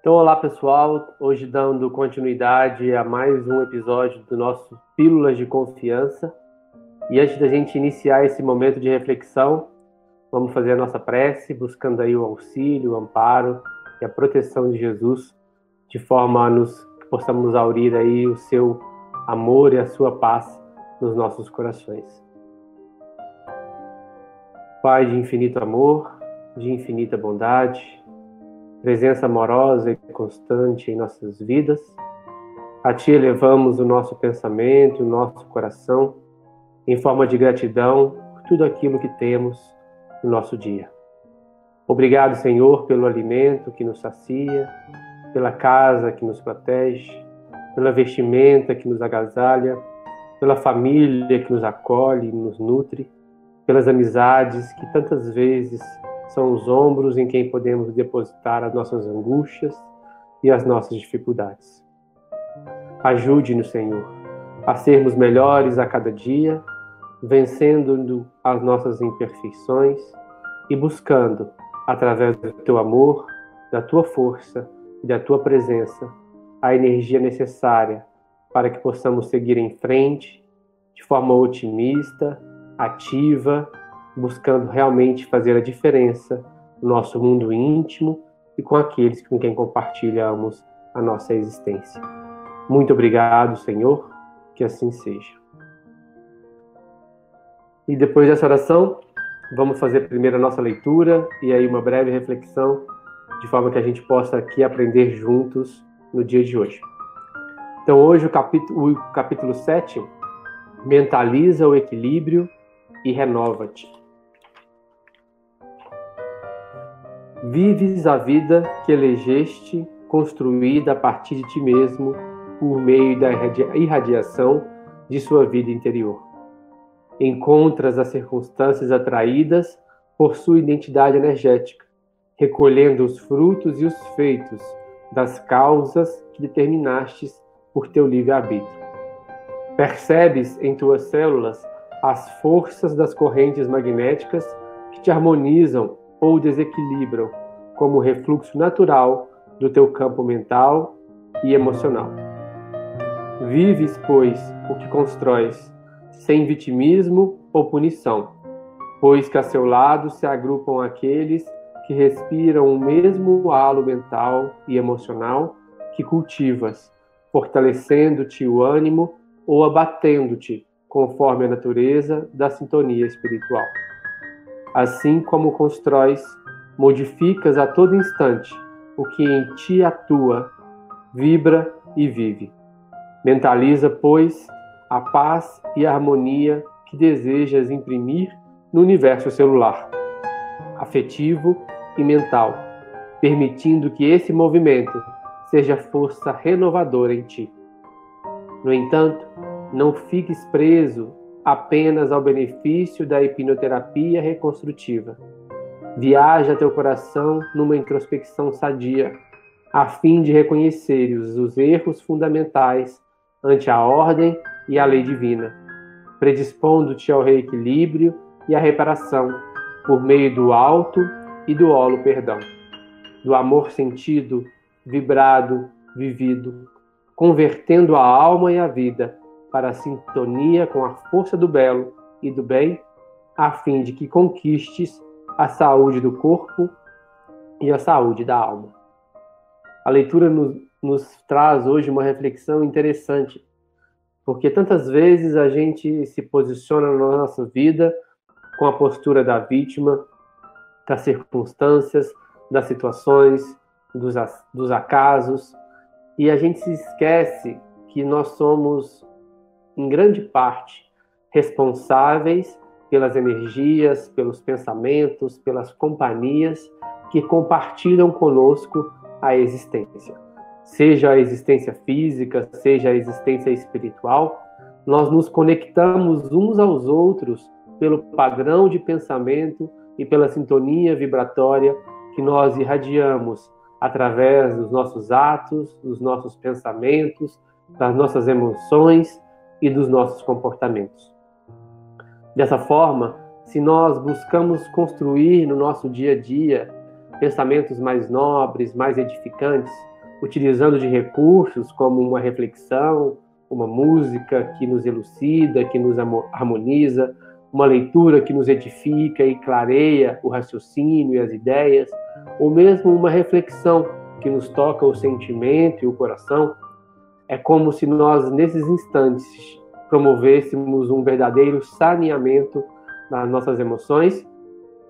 Então, olá pessoal, hoje dando continuidade a mais um episódio do nosso Pílulas de Confiança. E antes da gente iniciar esse momento de reflexão, vamos fazer a nossa prece, buscando aí o auxílio, o amparo e a proteção de Jesus, de forma a nos que possamos aurir aí o seu amor e a sua paz nos nossos corações. Pai de infinito amor, de infinita bondade, presença amorosa e constante em nossas vidas. A Ti elevamos o nosso pensamento, o nosso coração, em forma de gratidão por tudo aquilo que temos no nosso dia. Obrigado, Senhor, pelo alimento que nos sacia, pela casa que nos protege, pela vestimenta que nos agasalha, pela família que nos acolhe e nos nutre, pelas amizades que tantas vezes são os ombros em quem podemos depositar as nossas angústias e as nossas dificuldades. Ajude-nos, Senhor, a sermos melhores a cada dia, vencendo as nossas imperfeições e buscando, através do teu amor, da tua força e da tua presença, a energia necessária para que possamos seguir em frente de forma otimista, ativa buscando realmente fazer a diferença no nosso mundo íntimo e com aqueles com quem compartilhamos a nossa existência. Muito obrigado, Senhor, que assim seja. E depois dessa oração, vamos fazer primeiro a nossa leitura e aí uma breve reflexão, de forma que a gente possa aqui aprender juntos no dia de hoje. Então, hoje o capítulo, o capítulo 7 mentaliza o equilíbrio e renova-te. Vives a vida que elegeste, construída a partir de ti mesmo, por meio da irradiação de sua vida interior. Encontras as circunstâncias atraídas por sua identidade energética, recolhendo os frutos e os feitos das causas que determinastes por teu livre-arbítrio. Percebes em tuas células as forças das correntes magnéticas que te harmonizam ou desequilibram como refluxo natural do teu campo mental e emocional. Vives, pois, o que constróis, sem vitimismo ou punição, pois que a seu lado se agrupam aqueles que respiram o mesmo halo mental e emocional que cultivas, fortalecendo-te o ânimo ou abatendo-te, conforme a natureza da sintonia espiritual assim como constróis, modificas a todo instante o que em ti atua, vibra e vive. Mentaliza, pois, a paz e a harmonia que desejas imprimir no universo celular, afetivo e mental, permitindo que esse movimento seja força renovadora em ti. No entanto, não fiques preso apenas ao benefício da hipnoterapia reconstrutiva. Viaja teu coração numa introspecção sadia, a fim de reconheceres os erros fundamentais ante a ordem e a lei divina, predispondo-te ao reequilíbrio e à reparação por meio do alto e do holo perdão, do amor sentido, vibrado, vivido, convertendo a alma e a vida para a sintonia com a força do belo e do bem, a fim de que conquistes a saúde do corpo e a saúde da alma. A leitura nos, nos traz hoje uma reflexão interessante, porque tantas vezes a gente se posiciona na nossa vida com a postura da vítima, das circunstâncias, das situações, dos, dos acasos, e a gente se esquece que nós somos em grande parte, responsáveis pelas energias, pelos pensamentos, pelas companhias que compartilham conosco a existência. Seja a existência física, seja a existência espiritual, nós nos conectamos uns aos outros pelo padrão de pensamento e pela sintonia vibratória que nós irradiamos através dos nossos atos, dos nossos pensamentos, das nossas emoções e dos nossos comportamentos. Dessa forma, se nós buscamos construir no nosso dia a dia pensamentos mais nobres, mais edificantes, utilizando de recursos como uma reflexão, uma música que nos elucida, que nos harmoniza, uma leitura que nos edifica e clareia o raciocínio e as ideias, ou mesmo uma reflexão que nos toca o sentimento e o coração, é como se nós, nesses instantes, promovêssemos um verdadeiro saneamento das nossas emoções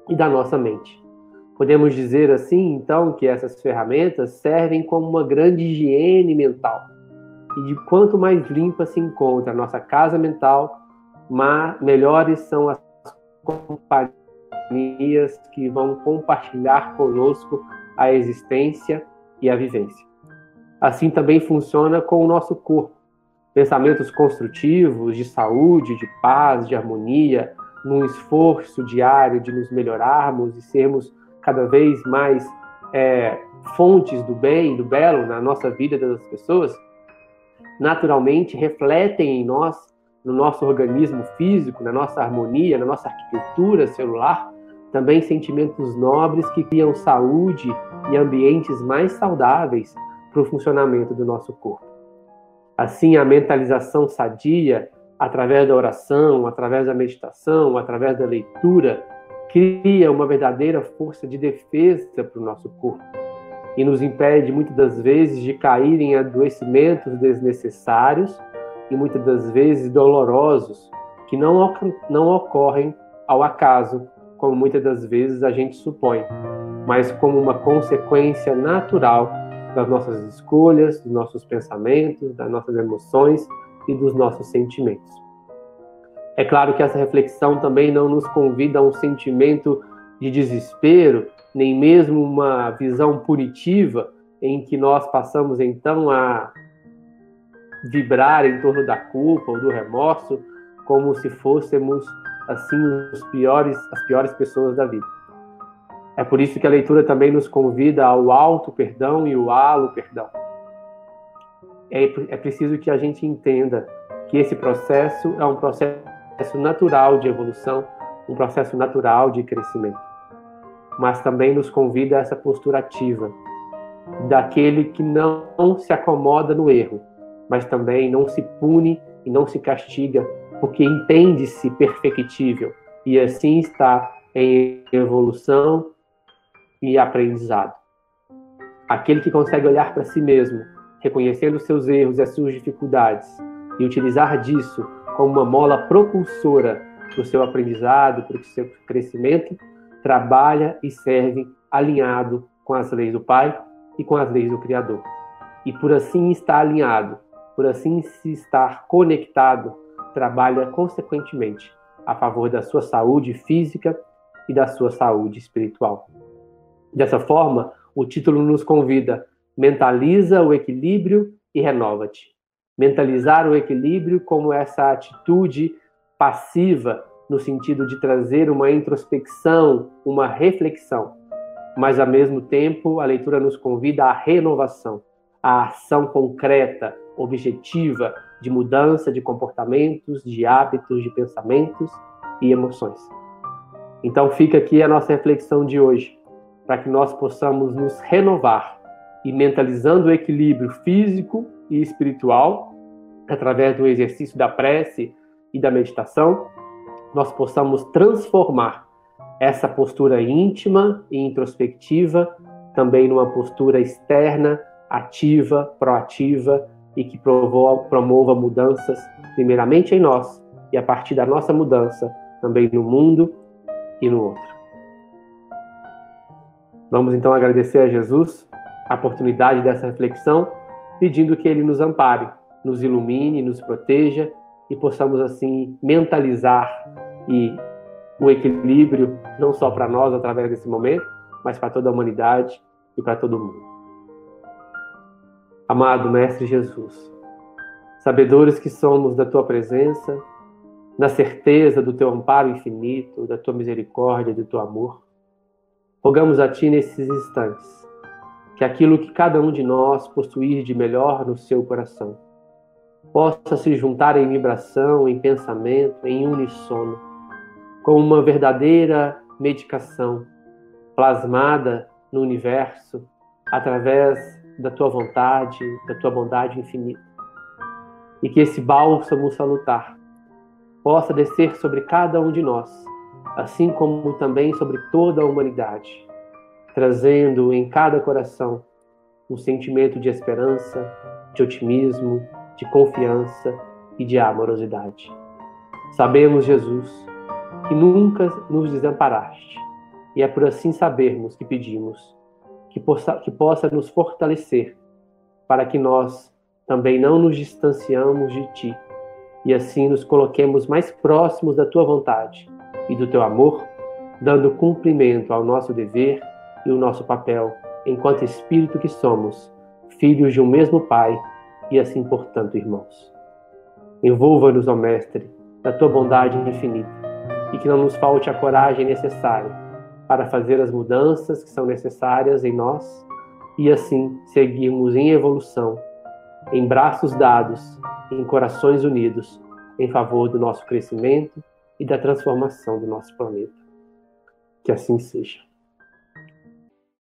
e da nossa mente. Podemos dizer assim, então, que essas ferramentas servem como uma grande higiene mental. E de quanto mais limpa se encontra a nossa casa mental, melhores são as companhias que vão compartilhar conosco a existência e a vivência. Assim também funciona com o nosso corpo. Pensamentos construtivos, de saúde, de paz, de harmonia, num esforço diário de nos melhorarmos e sermos cada vez mais é, fontes do bem, do belo na nossa vida das pessoas, naturalmente refletem em nós, no nosso organismo físico, na nossa harmonia, na nossa arquitetura celular, também sentimentos nobres que criam saúde e ambientes mais saudáveis para o funcionamento do nosso corpo. Assim, a mentalização sadia, através da oração, através da meditação, através da leitura, cria uma verdadeira força de defesa para o nosso corpo e nos impede muitas das vezes de cair em adoecimentos desnecessários e muitas das vezes dolorosos que não, não ocorrem ao acaso, como muitas das vezes a gente supõe, mas como uma consequência natural das nossas escolhas, dos nossos pensamentos, das nossas emoções e dos nossos sentimentos. É claro que essa reflexão também não nos convida a um sentimento de desespero, nem mesmo uma visão punitiva em que nós passamos então a vibrar em torno da culpa ou do remorso, como se fôssemos assim os piores, as piores pessoas da vida. É por isso que a leitura também nos convida ao alto perdão e o halo perdão. É, é preciso que a gente entenda que esse processo é um processo natural de evolução, um processo natural de crescimento. Mas também nos convida a essa postura ativa, daquele que não se acomoda no erro, mas também não se pune e não se castiga, porque entende-se perfectível e assim está em evolução e aprendizado. Aquele que consegue olhar para si mesmo, reconhecendo seus erros e as suas dificuldades, e utilizar disso como uma mola propulsora para o seu aprendizado, para o seu crescimento, trabalha e serve alinhado com as leis do Pai e com as leis do Criador. E por assim estar alinhado, por assim se estar conectado, trabalha consequentemente a favor da sua saúde física e da sua saúde espiritual. Dessa forma, o título nos convida: mentaliza o equilíbrio e renova-te. Mentalizar o equilíbrio como essa atitude passiva, no sentido de trazer uma introspecção, uma reflexão. Mas, ao mesmo tempo, a leitura nos convida à renovação, à ação concreta, objetiva, de mudança de comportamentos, de hábitos, de pensamentos e emoções. Então, fica aqui a nossa reflexão de hoje para que nós possamos nos renovar e mentalizando o equilíbrio físico e espiritual, através do exercício da prece e da meditação, nós possamos transformar essa postura íntima e introspectiva também numa postura externa, ativa, proativa e que promova mudanças, primeiramente em nós e a partir da nossa mudança também no mundo e no outro. Vamos então agradecer a Jesus a oportunidade dessa reflexão, pedindo que Ele nos ampare, nos ilumine, nos proteja e possamos assim mentalizar e o equilíbrio não só para nós através desse momento, mas para toda a humanidade e para todo mundo. Amado Mestre Jesus, sabedores que somos da tua presença, na certeza do teu amparo infinito, da tua misericórdia, do teu amor, Rogamos a Ti nesses instantes que aquilo que cada um de nós possuir de melhor no seu coração possa se juntar em vibração, em pensamento, em unissono, como uma verdadeira medicação plasmada no universo através da tua vontade, da tua bondade infinita. E que esse bálsamo salutar possa descer sobre cada um de nós, assim como também sobre toda a humanidade, trazendo em cada coração um sentimento de esperança, de otimismo, de confiança e de amorosidade. Sabemos, Jesus, que nunca nos desamparaste, e é por assim sabermos que pedimos que possa, que possa nos fortalecer, para que nós também não nos distanciamos de Ti e assim nos coloquemos mais próximos da Tua vontade e do Teu amor, dando cumprimento ao nosso dever e o nosso papel enquanto Espírito que somos, filhos de um mesmo Pai e assim, portanto, irmãos. Envolva-nos, ó Mestre, da Tua bondade infinita e que não nos falte a coragem necessária para fazer as mudanças que são necessárias em nós e assim seguirmos em evolução, em braços dados, em corações unidos, em favor do nosso crescimento e da transformação do nosso planeta. Que assim seja.